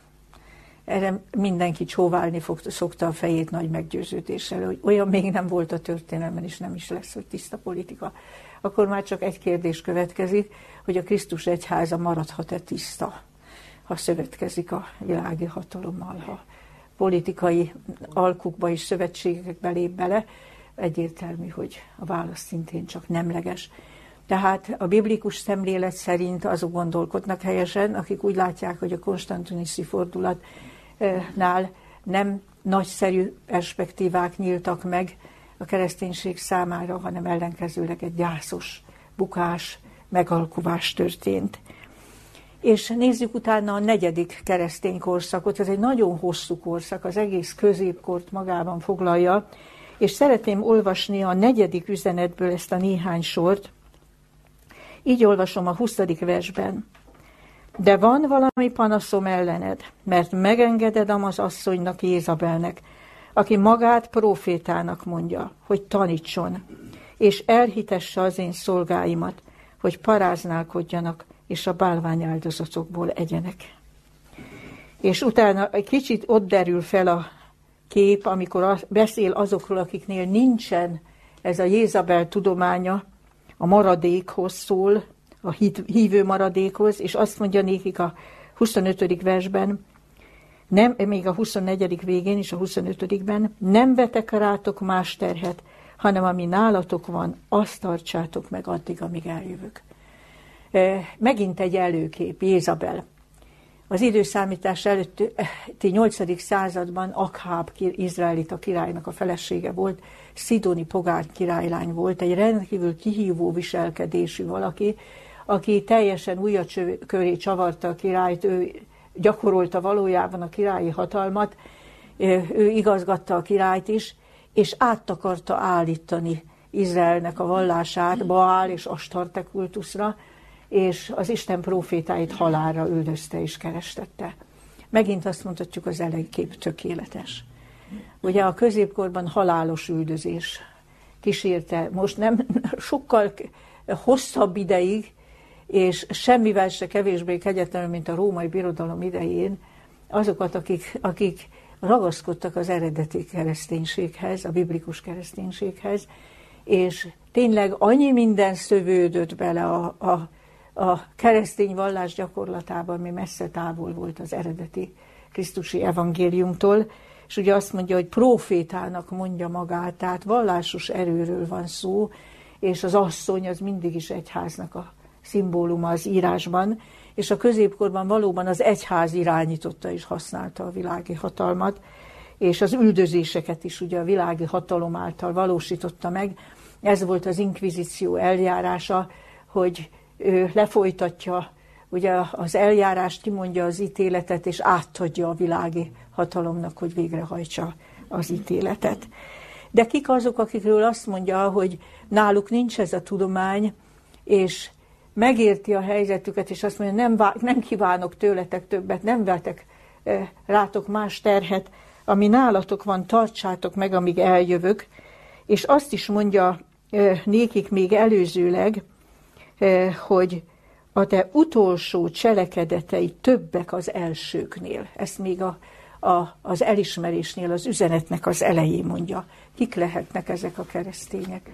Erre mindenki csóválni fog, szokta a fejét nagy meggyőződéssel, hogy olyan még nem volt a történelemben, és nem is lesz, hogy tiszta politika. Akkor már csak egy kérdés következik, hogy a Krisztus egyháza maradhat-e tiszta, ha szövetkezik a világi hatalommal, ha politikai alkukba és szövetségekbe lép bele, egyértelmű, hogy a válasz szintén csak nemleges. Tehát a biblikus szemlélet szerint azok gondolkodnak helyesen, akik úgy látják, hogy a konstantiniszi fordulatnál nem nagyszerű perspektívák nyíltak meg a kereszténység számára, hanem ellenkezőleg egy gyászos bukás, megalkuvás történt. És nézzük utána a negyedik keresztény korszakot, ez egy nagyon hosszú korszak, az egész középkort magában foglalja, és szeretném olvasni a negyedik üzenetből ezt a néhány sort. Így olvasom a 20. versben. De van valami panaszom ellened, mert megengeded az asszonynak Jézabelnek, aki magát profétának mondja, hogy tanítson, és elhitesse az én szolgáimat, hogy paráználkodjanak, és a bálványáldozatokból egyenek. És utána egy kicsit ott derül fel a kép, amikor az, beszél azokról, akiknél nincsen ez a Jézabel tudománya, a maradékhoz szól, a hívő maradékhoz, és azt mondja nékik a 25. versben, nem, még a 24. végén és a 25-ben, nem vetek rátok más terhet, hanem ami nálatok van, azt tartsátok meg addig, amíg eljövök. Megint egy előkép, Jézabel. Az időszámítás előtti 8. században Akháb izraelita királynak a felesége volt, Szidoni pogár királylány volt, egy rendkívül kihívó viselkedésű valaki, aki teljesen újat köré csavarta a királyt, ő gyakorolta valójában a királyi hatalmat, ő igazgatta a királyt is, és át akarta állítani Izraelnek a vallását Baál és Astarte kultuszra, és az Isten profétáit halálra üldözte és kerestette. Megint azt mondhatjuk, az elejkép tökéletes. Ugye a középkorban halálos üldözés kísérte, most nem sokkal hosszabb ideig, és semmivel se kevésbé kegyetlenül, mint a római birodalom idején, azokat, akik, akik ragaszkodtak az eredeti kereszténységhez, a biblikus kereszténységhez, és tényleg annyi minden szövődött bele a, a, a keresztény vallás gyakorlatában, ami messze távol volt az eredeti Krisztusi evangéliumtól, és ugye azt mondja, hogy profétának mondja magát, tehát vallásos erőről van szó, és az asszony az mindig is egyháznak a szimbóluma az írásban, és a középkorban valóban az egyház irányította és használta a világi hatalmat, és az üldözéseket is ugye a világi hatalom által valósította meg. Ez volt az inkvizíció eljárása, hogy lefolytatja ugye az eljárást, kimondja az ítéletet, és átadja a világi hatalomnak, hogy végrehajtsa az ítéletet. De kik azok, akikről azt mondja, hogy náluk nincs ez a tudomány, és megérti a helyzetüket, és azt mondja, nem, vá- nem kívánok tőletek többet, nem vetek rátok más terhet, ami nálatok van, tartsátok meg, amíg eljövök. És azt is mondja nékik még előzőleg, hogy a te utolsó cselekedetei többek az elsőknél. Ezt még a, a, az elismerésnél, az üzenetnek az elején mondja. Kik lehetnek ezek a keresztények?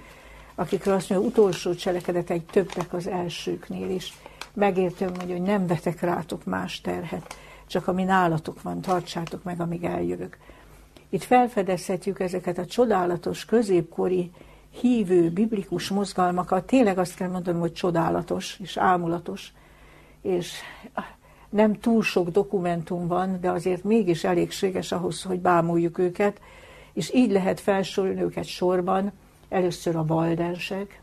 akikről azt mondja, utolsó cselekedetek többek az elsőknél is. Megértem, hogy nem vetek rátok más terhet, csak ami nálatok van, tartsátok meg, amíg eljövök. Itt felfedezhetjük ezeket a csodálatos, középkori, hívő, biblikus mozgalmakat. Tényleg azt kell mondanom, hogy csodálatos és ámulatos, és nem túl sok dokumentum van, de azért mégis elégséges ahhoz, hogy bámuljuk őket, és így lehet felsorolni őket sorban, először a baldensek,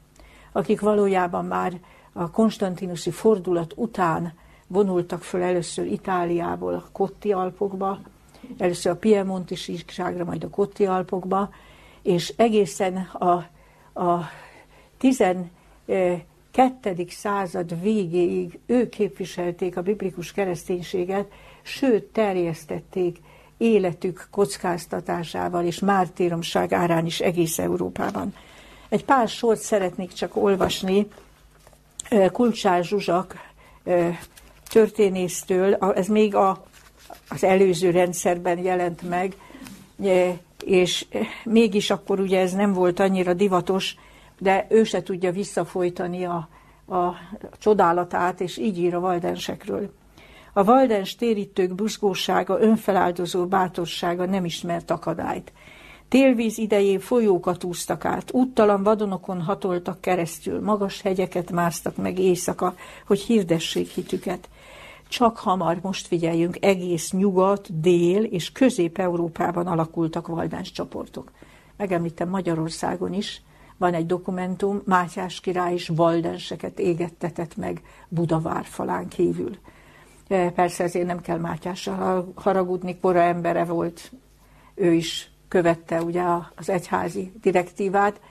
akik valójában már a konstantinusi fordulat után vonultak föl először Itáliából a Kotti Alpokba, először a Piemonti síkságra, majd a Kotti Alpokba, és egészen a, a 12. század végéig ők képviselték a biblikus kereszténységet, sőt terjesztették életük kockáztatásával és mártíromság árán is egész Európában. Egy pár sort szeretnék csak olvasni Kulcsár Zsuzsak történésztől, ez még a, az előző rendszerben jelent meg, és mégis akkor ugye ez nem volt annyira divatos, de ő se tudja visszafolytani a, a csodálatát, és így ír a valdensekről. A valdens térítők buzgósága, önfeláldozó bátorsága nem ismert akadályt. Télvíz idején folyókat úztak át, úttalan vadonokon hatoltak keresztül, magas hegyeket másztak meg éjszaka, hogy hirdessék hitüket. Csak hamar, most figyeljünk, egész nyugat, dél és közép-európában alakultak valdáns csoportok. Megemlítem Magyarországon is, van egy dokumentum, Mátyás király is valdenseket égettetett meg Budavár falán kívül. Persze ezért nem kell Mátyással haragudni, kora embere volt, ő is követte ugye az egyházi direktívát,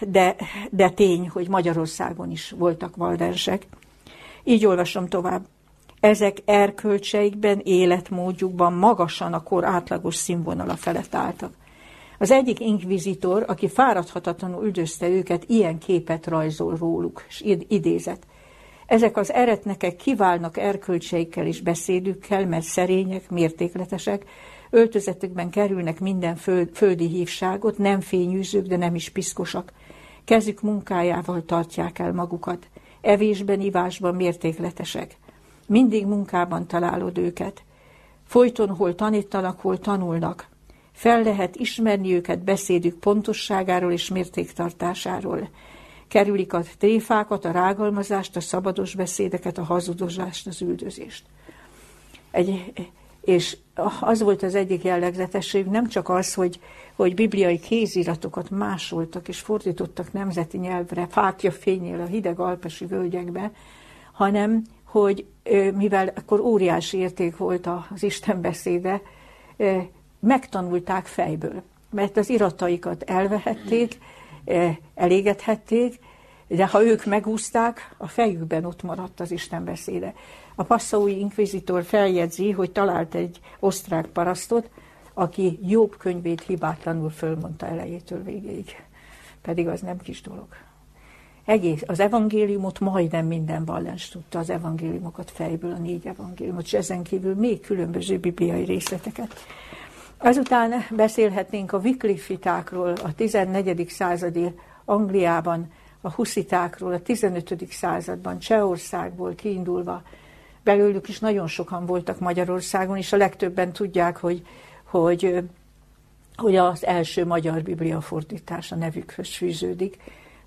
de, de tény, hogy Magyarországon is voltak valdensek. Így olvasom tovább. Ezek erkölcseikben, életmódjukban magasan a kor átlagos színvonala felett álltak. Az egyik inkvizitor, aki fáradhatatlanul üldözte őket, ilyen képet rajzol róluk, és idézett. Ezek az eretnekek kiválnak erkölcseikkel és beszédükkel, mert szerények, mértékletesek, öltözetükben kerülnek minden földi hívságot, nem fényűzők, de nem is piszkosak. Kezük munkájával tartják el magukat. Evésben, ivásban mértékletesek. Mindig munkában találod őket. Folyton hol tanítanak, hol tanulnak. Fel lehet ismerni őket beszédük pontosságáról és mértéktartásáról. Kerülik a tréfákat, a rágalmazást, a szabados beszédeket, a hazudozást, az üldözést. Egy, és az volt az egyik jellegzetesség, nem csak az, hogy, hogy bibliai kéziratokat másoltak és fordítottak nemzeti nyelvre, fákja fényél a hideg alpesi völgyekbe, hanem hogy mivel akkor óriási érték volt az Isten beszéde, megtanulták fejből, mert az irataikat elvehették, elégethették, de ha ők megúzták, a fejükben ott maradt az Isten beszéde. A passzaui inkvizitor feljegyzi, hogy talált egy osztrák parasztot, aki jobb könyvét hibátlanul fölmondta elejétől végéig. Pedig az nem kis dolog. Egész, az evangéliumot majdnem minden vallás tudta, az evangéliumokat fejből, a négy evangéliumot, és ezen kívül még különböző bibliai részleteket. Azután beszélhetnénk a Wycliffitákról, a 14. századi Angliában, a huszitákról, a 15. században, Csehországból kiindulva, belőlük is nagyon sokan voltak Magyarországon, és a legtöbben tudják, hogy, hogy, hogy az első magyar biblia fordítás a nevükhöz fűződik,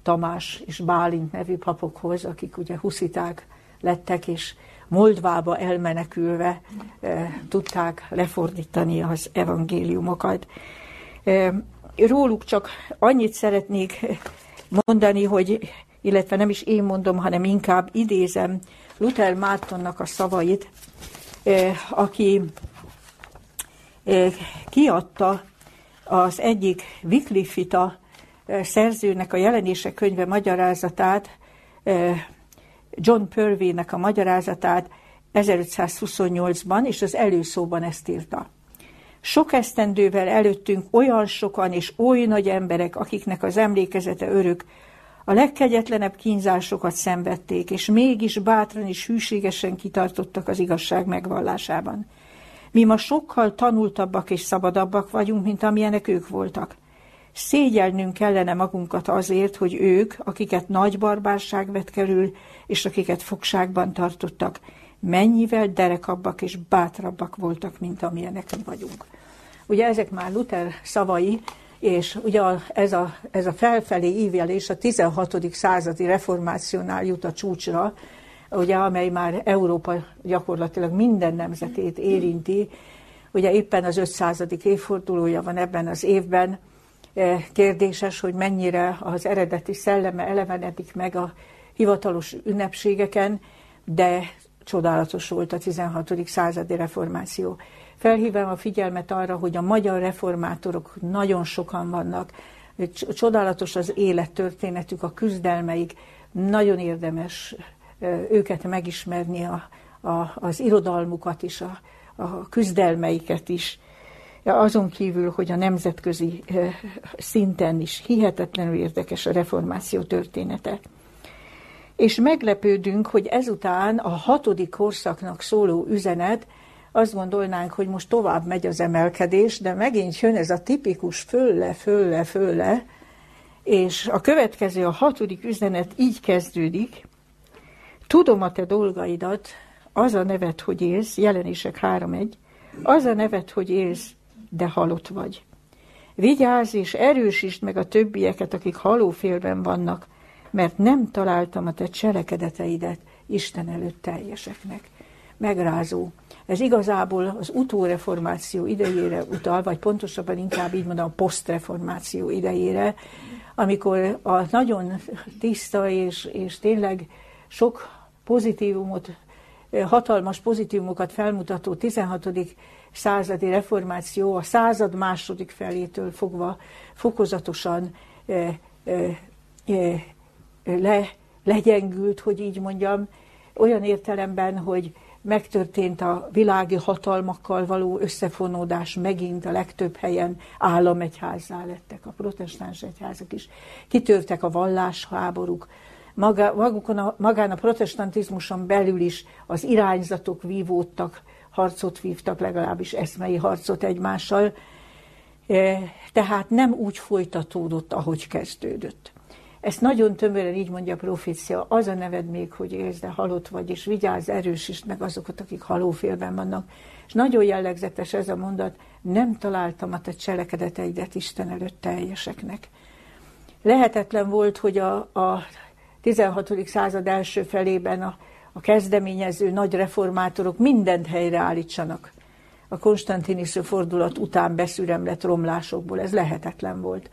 Tamás és Bálint nevű papokhoz, akik ugye husziták lettek, és Moldvába elmenekülve e, tudták lefordítani az evangéliumokat. E, róluk csak annyit szeretnék mondani, hogy, illetve nem is én mondom, hanem inkább idézem Luther Mártonnak a szavait, aki kiadta az egyik Wycliffita e, szerzőnek a jelenések könyve magyarázatát, John Purvey-nek a magyarázatát 1528-ban, és az előszóban ezt írta. Sok esztendővel előttünk olyan sokan és oly nagy emberek, akiknek az emlékezete örök, a legkegyetlenebb kínzásokat szenvedték, és mégis bátran és hűségesen kitartottak az igazság megvallásában. Mi ma sokkal tanultabbak és szabadabbak vagyunk, mint amilyenek ők voltak. Szégyelnünk kellene magunkat azért, hogy ők, akiket nagy barbárság vett kerül, és akiket fogságban tartottak, mennyivel derekabbak és bátrabbak voltak, mint amilyenek mi vagyunk. Ugye ezek már Luther szavai, és ugye ez a, ez a felfelé ívelés a 16. századi reformációnál jut a csúcsra, ugye, amely már Európa gyakorlatilag minden nemzetét érinti. Ugye éppen az 500. évfordulója van ebben az évben, e, kérdéses, hogy mennyire az eredeti szelleme elevenedik meg a hivatalos ünnepségeken, de csodálatos volt a 16. századi reformáció. Felhívom a figyelmet arra, hogy a magyar reformátorok nagyon sokan vannak, csodálatos az élettörténetük, a küzdelmeik, nagyon érdemes őket megismerni, a, a, az irodalmukat is, a, a küzdelmeiket is. Azon kívül, hogy a nemzetközi szinten is hihetetlenül érdekes a reformáció története. És meglepődünk, hogy ezután a hatodik korszaknak szóló üzenet azt gondolnánk, hogy most tovább megy az emelkedés, de megint jön ez a tipikus fölle, fölle, fölle, és a következő, a hatodik üzenet így kezdődik. Tudom a te dolgaidat, az a nevet, hogy élsz, jelenések 3.1, az a nevet, hogy élsz, de halott vagy. Vigyázz és erősítsd meg a többieket, akik halófélben vannak, mert nem találtam a te cselekedeteidet Isten előtt teljeseknek. Megrázó. Ez igazából az utóreformáció idejére utal, vagy pontosabban inkább így mondom, a posztreformáció idejére, amikor a nagyon tiszta és, és tényleg sok pozitívumot hatalmas pozitívumokat felmutató 16. századi reformáció a század második felétől fogva fokozatosan le, legyengült, hogy így mondjam, olyan értelemben, hogy megtörtént a világi hatalmakkal való összefonódás, megint a legtöbb helyen államegyházzá lettek a protestáns egyházak is. Kitörtek a vallásháborúk, maga, magukon a, magán a protestantizmuson belül is az irányzatok vívódtak, harcot vívtak, legalábbis eszmei harcot egymással, e, tehát nem úgy folytatódott, ahogy kezdődött. Ezt nagyon tömören így mondja a profécia, az a neved még, hogy élsz, de halott vagy, és vigyázz, erősítsd meg azokat, akik halófélben vannak. És nagyon jellegzetes ez a mondat, nem találtam a te cselekedeteidet Isten előtt teljeseknek. Lehetetlen volt, hogy a, a 16. század első felében a, a kezdeményező nagy reformátorok mindent helyreállítsanak. A konstantiniszi fordulat után beszüremlett romlásokból ez lehetetlen volt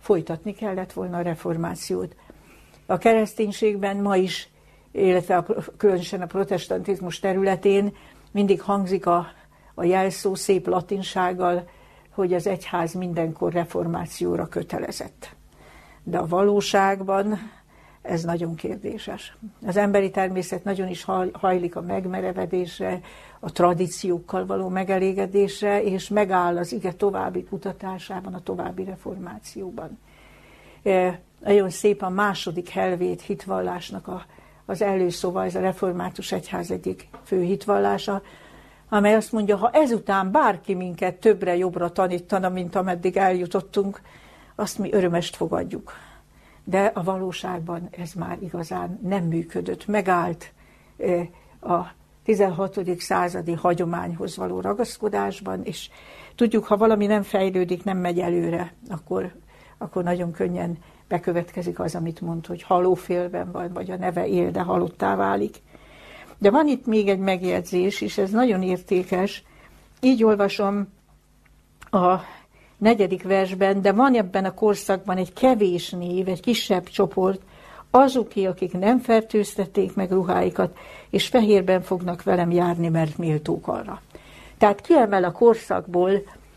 folytatni kellett volna a reformációt. A kereszténységben ma is, illetve a, különösen a protestantizmus területén mindig hangzik a, a jelszó szép latinsággal, hogy az egyház mindenkor reformációra kötelezett. De a valóságban ez nagyon kérdéses. Az emberi természet nagyon is hajlik a megmerevedésre, a tradíciókkal való megelégedésre, és megáll az ige további kutatásában, a további reformációban. E, nagyon szép a második helvét hitvallásnak a, az előszóval, ez a református egyház egyik fő hitvallása, amely azt mondja, ha ezután bárki minket többre jobbra tanítana, mint ameddig eljutottunk, azt mi örömest fogadjuk de a valóságban ez már igazán nem működött. Megállt a 16. századi hagyományhoz való ragaszkodásban, és tudjuk, ha valami nem fejlődik, nem megy előre, akkor, akkor nagyon könnyen bekövetkezik az, amit mond, hogy halófélben van, vagy a neve él, de halottá válik. De van itt még egy megjegyzés, és ez nagyon értékes. Így olvasom a negyedik versben, de van ebben a korszakban egy kevés név, egy kisebb csoport, azoké, akik nem fertőztették meg ruháikat, és fehérben fognak velem járni, mert méltók arra. Tehát kiemel a korszakból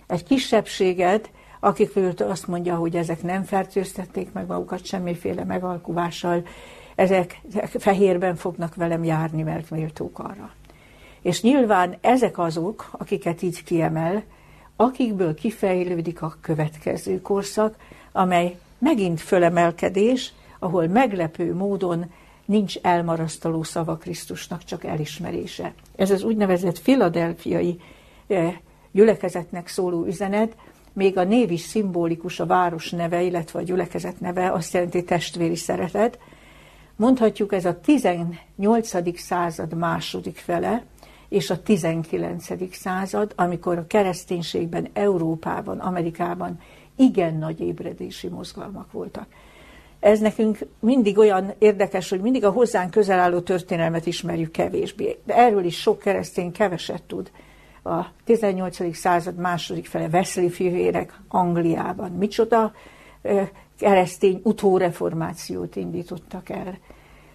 egy kisebbséget, akik azt mondja, hogy ezek nem fertőztették meg magukat semmiféle megalkuvással, ezek fehérben fognak velem járni, mert méltók arra. És nyilván ezek azok, akiket így kiemel, akikből kifejlődik a következő korszak, amely megint fölemelkedés, ahol meglepő módon nincs elmarasztaló szava Krisztusnak, csak elismerése. Ez az úgynevezett filadelfiai eh, gyülekezetnek szóló üzenet, még a név is szimbolikus, a város neve, illetve a gyülekezet neve, azt jelenti testvéri szeretet. Mondhatjuk, ez a 18. század második fele, és a 19. század, amikor a kereszténységben, Európában, Amerikában igen nagy ébredési mozgalmak voltak. Ez nekünk mindig olyan érdekes, hogy mindig a hozzánk közel álló történelmet ismerjük kevésbé. De erről is sok keresztény keveset tud. A 18. század második fele Wesley fivérek Angliában. Micsoda keresztény utóreformációt indítottak el.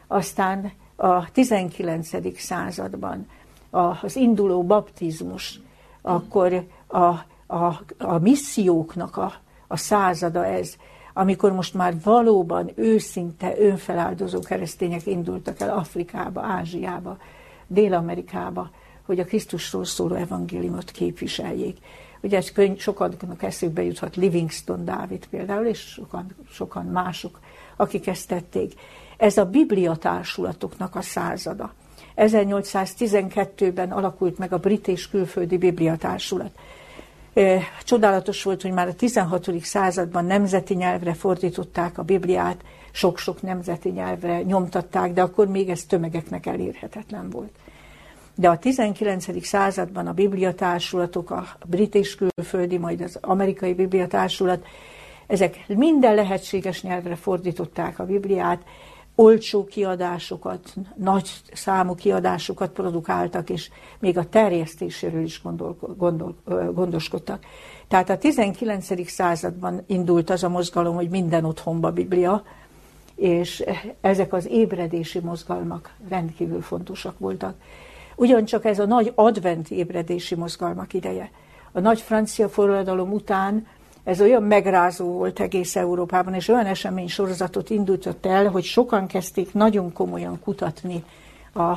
Aztán a 19. században az induló baptizmus, akkor a, a, a misszióknak a, a százada ez, amikor most már valóban őszinte, önfeláldozó keresztények indultak el Afrikába, Ázsiába, Dél-Amerikába, hogy a Krisztusról szóló evangéliumot képviseljék. Ugye ez könyv, sokaknak eszükbe juthat Livingston Dávid például, és sokan, sokan mások, akik ezt tették. Ez a Biblia társulatoknak a százada. 1812-ben alakult meg a Brit és Külföldi Bibliatársulat. Csodálatos volt, hogy már a 16. században nemzeti nyelvre fordították a Bibliát, sok-sok nemzeti nyelvre nyomtatták, de akkor még ez tömegeknek elérhetetlen volt. De a 19. században a bibliatársulatok, a brit és külföldi, majd az amerikai bibliatársulat, ezek minden lehetséges nyelvre fordították a Bibliát, olcsó kiadásokat, nagy számú kiadásokat produkáltak, és még a terjesztéséről is gondol, gondol, gondoskodtak. Tehát a 19. században indult az a mozgalom, hogy minden otthonba Biblia, és ezek az ébredési mozgalmak rendkívül fontosak voltak. Ugyancsak ez a nagy adventi ébredési mozgalmak ideje. A nagy francia forradalom után ez olyan megrázó volt egész Európában, és olyan esemény sorozatot indított el, hogy sokan kezdték nagyon komolyan kutatni a,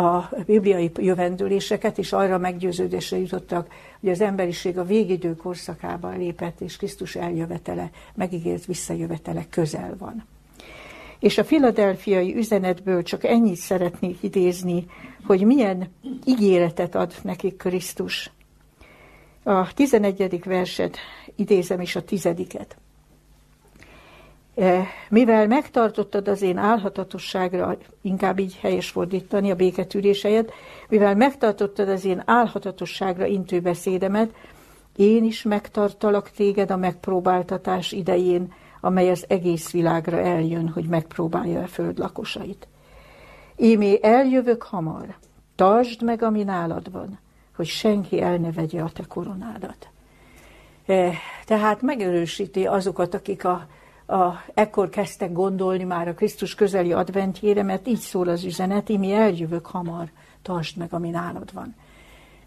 a bibliai jövendőléseket, és arra meggyőződésre jutottak, hogy az emberiség a végidő korszakában lépett, és Krisztus eljövetele, megígért visszajövetele közel van. És a filadelfiai üzenetből csak ennyit szeretnék idézni, hogy milyen ígéretet ad nekik Krisztus. A 11. verset idézem is a tizediket. E, mivel megtartottad az én álhatatosságra, inkább így helyes fordítani a béketűrés mivel megtartottad az én álhatatosságra intő beszédemet, én is megtartalak téged a megpróbáltatás idején, amely az egész világra eljön, hogy megpróbálja a föld lakosait. Émé eljövök hamar, tartsd meg, ami nálad van, hogy senki el ne vegye a te koronádat. E, tehát megerősíti azokat, akik a, a, ekkor kezdtek gondolni már a Krisztus közeli adventjére, mert így szól az üzenet, mi eljövök hamar, tartsd meg, ami nálad van.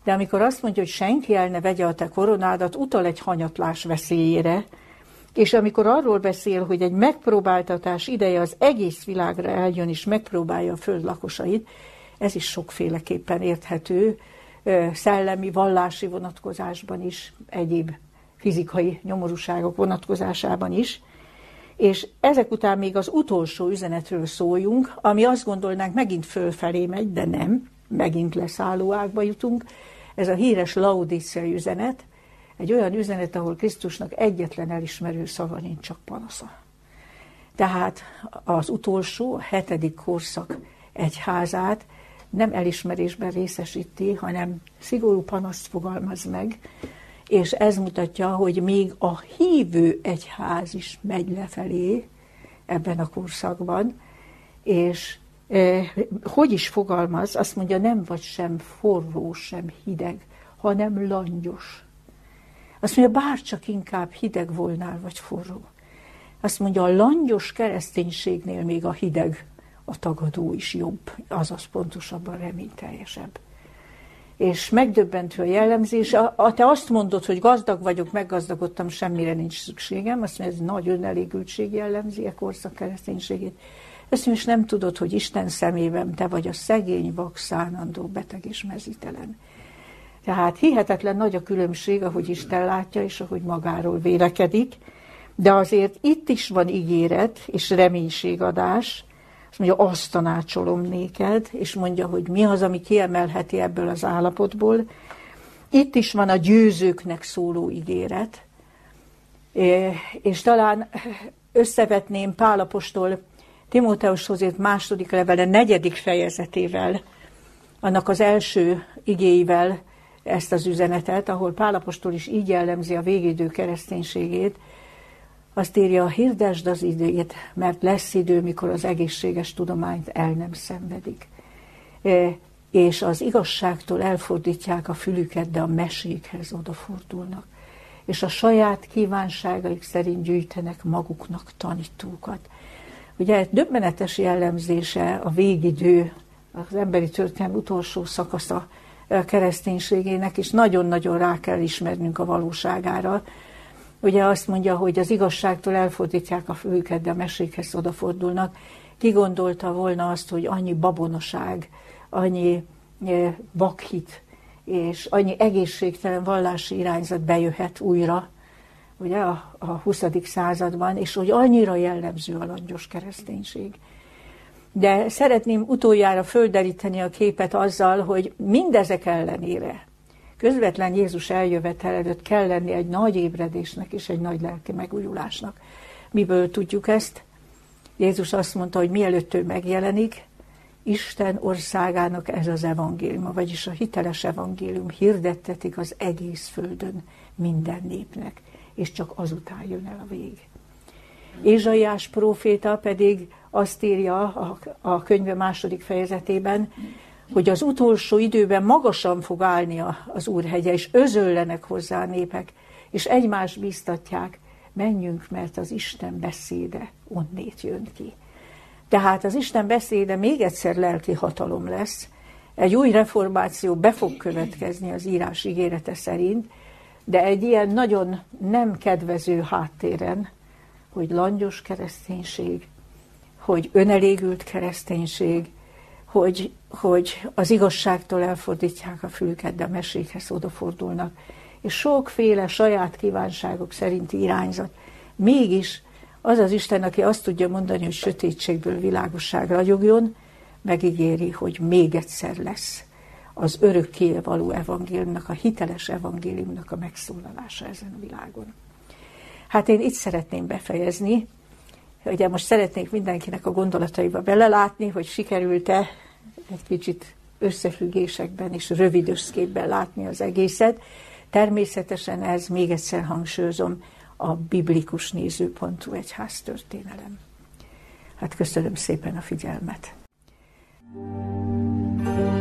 De amikor azt mondja, hogy senki el ne vegye a te koronádat, utal egy hanyatlás veszélyére, és amikor arról beszél, hogy egy megpróbáltatás ideje az egész világra eljön, és megpróbálja a föld lakosait, ez is sokféleképpen érthető, szellemi, vallási vonatkozásban is, egyéb fizikai nyomorúságok vonatkozásában is. És ezek után még az utolsó üzenetről szóljunk, ami azt gondolnánk megint fölfelé megy, de nem, megint leszállóákba jutunk. Ez a híres Laodicea üzenet, egy olyan üzenet, ahol Krisztusnak egyetlen elismerő szava nincs, csak panasza. Tehát az utolsó, a hetedik korszak egyházát nem elismerésben részesíti, hanem szigorú panaszt fogalmaz meg, és ez mutatja, hogy még a hívő egyház is megy lefelé ebben a korszakban, és eh, hogy is fogalmaz, azt mondja, nem vagy sem forró, sem hideg, hanem langyos. Azt mondja, bárcsak inkább hideg volnál, vagy forró. Azt mondja, a langyos kereszténységnél még a hideg, a tagadó is jobb, azaz pontosabban reményteljesebb és megdöbbentő a jellemzés. A, a, te azt mondod, hogy gazdag vagyok, meggazdagodtam, semmire nincs szükségem, azt mondja, ez nagy önelégültség jellemzi a korszak kereszténységét. Ezt is nem tudod, hogy Isten szemében te vagy a szegény, vak, szánandó, beteg és mezítelen. Tehát hihetetlen nagy a különbség, ahogy Isten látja, és ahogy magáról vélekedik, de azért itt is van ígéret és reménységadás, mondja, azt tanácsolom néked, és mondja, hogy mi az, ami kiemelheti ebből az állapotból. Itt is van a győzőknek szóló ígéret, és talán összevetném Pálapostól Timóteushoz írt második levele negyedik fejezetével, annak az első igéivel ezt az üzenetet, ahol Pálapostól is így jellemzi a végidő kereszténységét, azt írja, hirdesd az időt, mert lesz idő, mikor az egészséges tudományt el nem szenvedik. E, és az igazságtól elfordítják a fülüket, de a mesékhez odafordulnak. És a saját kívánságaik szerint gyűjtenek maguknak tanítókat. Ugye döbbenetes jellemzése a végidő, az emberi történelem utolsó szakasza kereszténységének, és nagyon-nagyon rá kell ismernünk a valóságára, Ugye azt mondja, hogy az igazságtól elfordítják a főket, de a mesékhez odafordulnak. Ki gondolta volna azt, hogy annyi babonaság, annyi e, vakhit, és annyi egészségtelen vallási irányzat bejöhet újra, ugye a, a 20. században, és hogy annyira jellemző a langyos kereszténység. De szeretném utoljára földeríteni a képet azzal, hogy mindezek ellenére közvetlen Jézus eljövetel előtt kell lenni egy nagy ébredésnek és egy nagy lelki megújulásnak. Miből tudjuk ezt? Jézus azt mondta, hogy mielőtt ő megjelenik, Isten országának ez az evangéliuma, vagyis a hiteles evangélium hirdettetik az egész földön minden népnek, és csak azután jön el a vég. Ézsaiás próféta pedig azt írja a, a könyve második fejezetében, hogy az utolsó időben magasan fog állni az Úrhegye, és özöllenek hozzá a népek, és egymást bíztatják, menjünk, mert az Isten beszéde onnét jön ki. Tehát az Isten beszéde még egyszer lelki hatalom lesz, Egy új reformáció be fog következni az írás ígérete szerint, de egy ilyen nagyon nem kedvező háttéren, hogy langyos kereszténység, hogy önelégült kereszténység, hogy, hogy az igazságtól elfordítják a fülüket, de a mesékhez odafordulnak, és sokféle saját kívánságok szerinti irányzat. Mégis az az Isten, aki azt tudja mondani, hogy sötétségből világosság ragyogjon, megígéri, hogy még egyszer lesz az örökké való evangéliumnak, a hiteles evangéliumnak a megszólalása ezen a világon. Hát én itt szeretném befejezni, ugye most szeretnék mindenkinek a gondolataiba belelátni, hogy sikerült-e egy kicsit összefüggésekben és rövid összképben látni az egészet. Természetesen ez, még egyszer hangsúlyozom, a biblikus nézőpontú egyház történelem. Hát köszönöm szépen a figyelmet. thank you